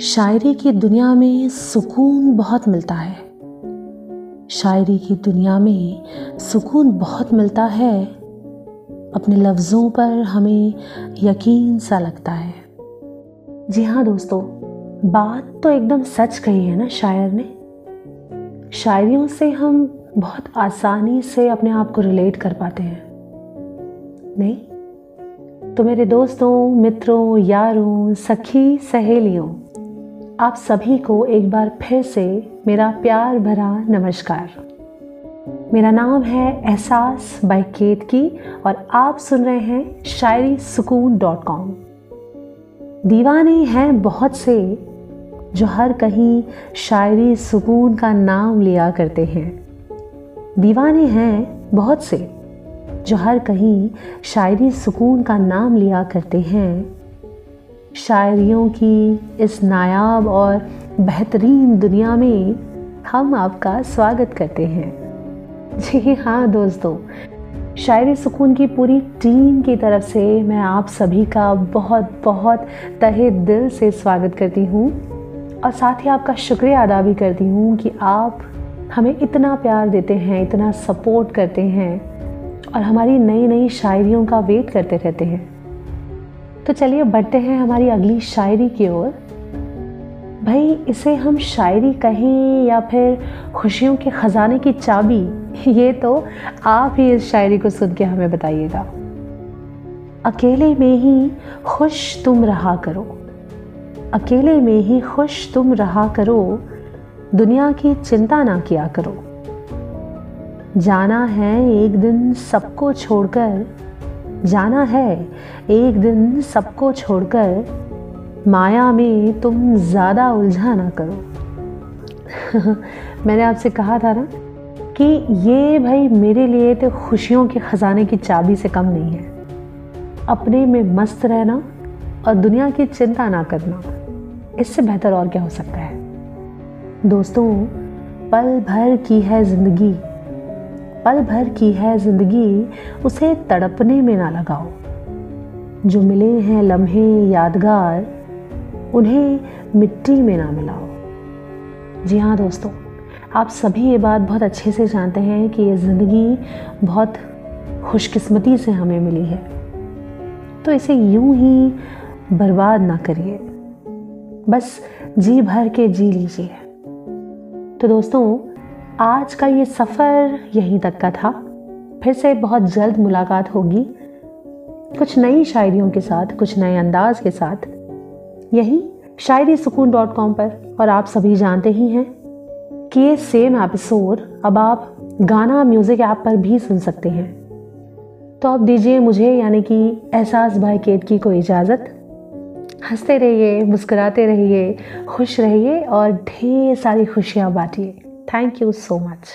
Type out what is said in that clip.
शायरी की दुनिया में सुकून बहुत मिलता है। शायरी की दुनिया में सुकून बहुत मिलता है। अपने लफ्ज़ों पर हमें यकीन सा लगता है। जी हाँ दोस्तों, बात तो एकदम सच कही है ना शायर ने? शायरियों से हम बहुत आसानी से अपने आप को रिलेट कर पाते हैं। नहीं? तो मेरे दोस्तों, मित्रों, यारों, सखी, सहेलियों आप सभी को एक बार फिर से मेरा प्यार भरा नमस्कार। मेरा नाम है एहसास बाई केत की और आप सुन रहे हैं शायरी सुकून डॉट कॉम। दीवाने हैं बहुत से जो हर कहीं शायरी सुकून का नाम लिया करते हैं। दीवाने हैं बहुत से जो हर कहीं शायरी सुकून का नाम लिया करते हैं। शायरियों की इस नायाब और बेहतरीन दुनिया में हम आपका स्वागत करते हैं। जी हाँ दोस्तों, शायरी सुकून की पूरी टीम की तरफ़ से मैं आप सभी का बहुत बहुत तहे दिल से स्वागत करती हूँ और साथ ही आपका शुक्रिया अदा भी करती हूँ कि आप हमें इतना प्यार देते हैं, इतना सपोर्ट करते हैं और हमारी नई नई शायरियों का वेट करते रहते हैं। तो चलिए बढ़ते हैं हमारी अगली शायरी की ओर। भाई, इसे हम शायरी कहें या फिर खुशियों के ख़जाने की चाबी, ये तो आप ही इस शायरी को सुन के हमें बताइएगा। अकेले में ही खुश तुम रहा करो। अकेले में ही खुश तुम रहा करो। दुनिया की चिंता ना किया करो। जाना है एक दिन सबको छोड़कर जाना है। एक दिन सबको छोड़कर माया में तुम ज़्यादा उलझा ना करो। मैंने आपसे कहा था ना कि ये भाई मेरे लिए तो खुशियों के ख़जाने की चाबी से कम नहीं है। अपने में मस्त रहना और दुनिया की चिंता ना करना, इससे बेहतर और क्या हो सकता है? दोस्तों, पल भर की है ज़िंदगी। पल भर की है ज़िंदगी, उसे तड़पने में ना लगाओ। जो मिले हैं लम्हे, यादगार, उन्हें मिट्टी में ना मिलाओ। जी हाँ दोस्तों, आप सभी ये बात बहुत अच्छे से जानते हैं कि ये ज़िंदगी बहुत खुशकिस्मती से हमें मिली है। तो इसे यूँ ही बर्बाद ना करिए। बस जी भर के जी लीजिए। तो दोस्तों आज का ये सफ़र यहीं तक का था। फिर से बहुत जल्द मुलाकात होगी। कुछ नई शायरियों के साथ, कुछ नए अंदाज के साथ। यही शायरी सुकून डॉट कॉम पर, और आप सभी जानते ही हैं कि ये सेम एपिसोड अब आप गाना म्यूज़िक ऐप पर भी सुन सकते हैं। तो अब दीजिए मुझे, यानी कि एहसास भाई केत की को इजाज़त। हँसते रहिए, मुस्कुराते रहिए, खुश रहिए, और ढेर सारी खुशियाँ बांटिए। Thank you so much.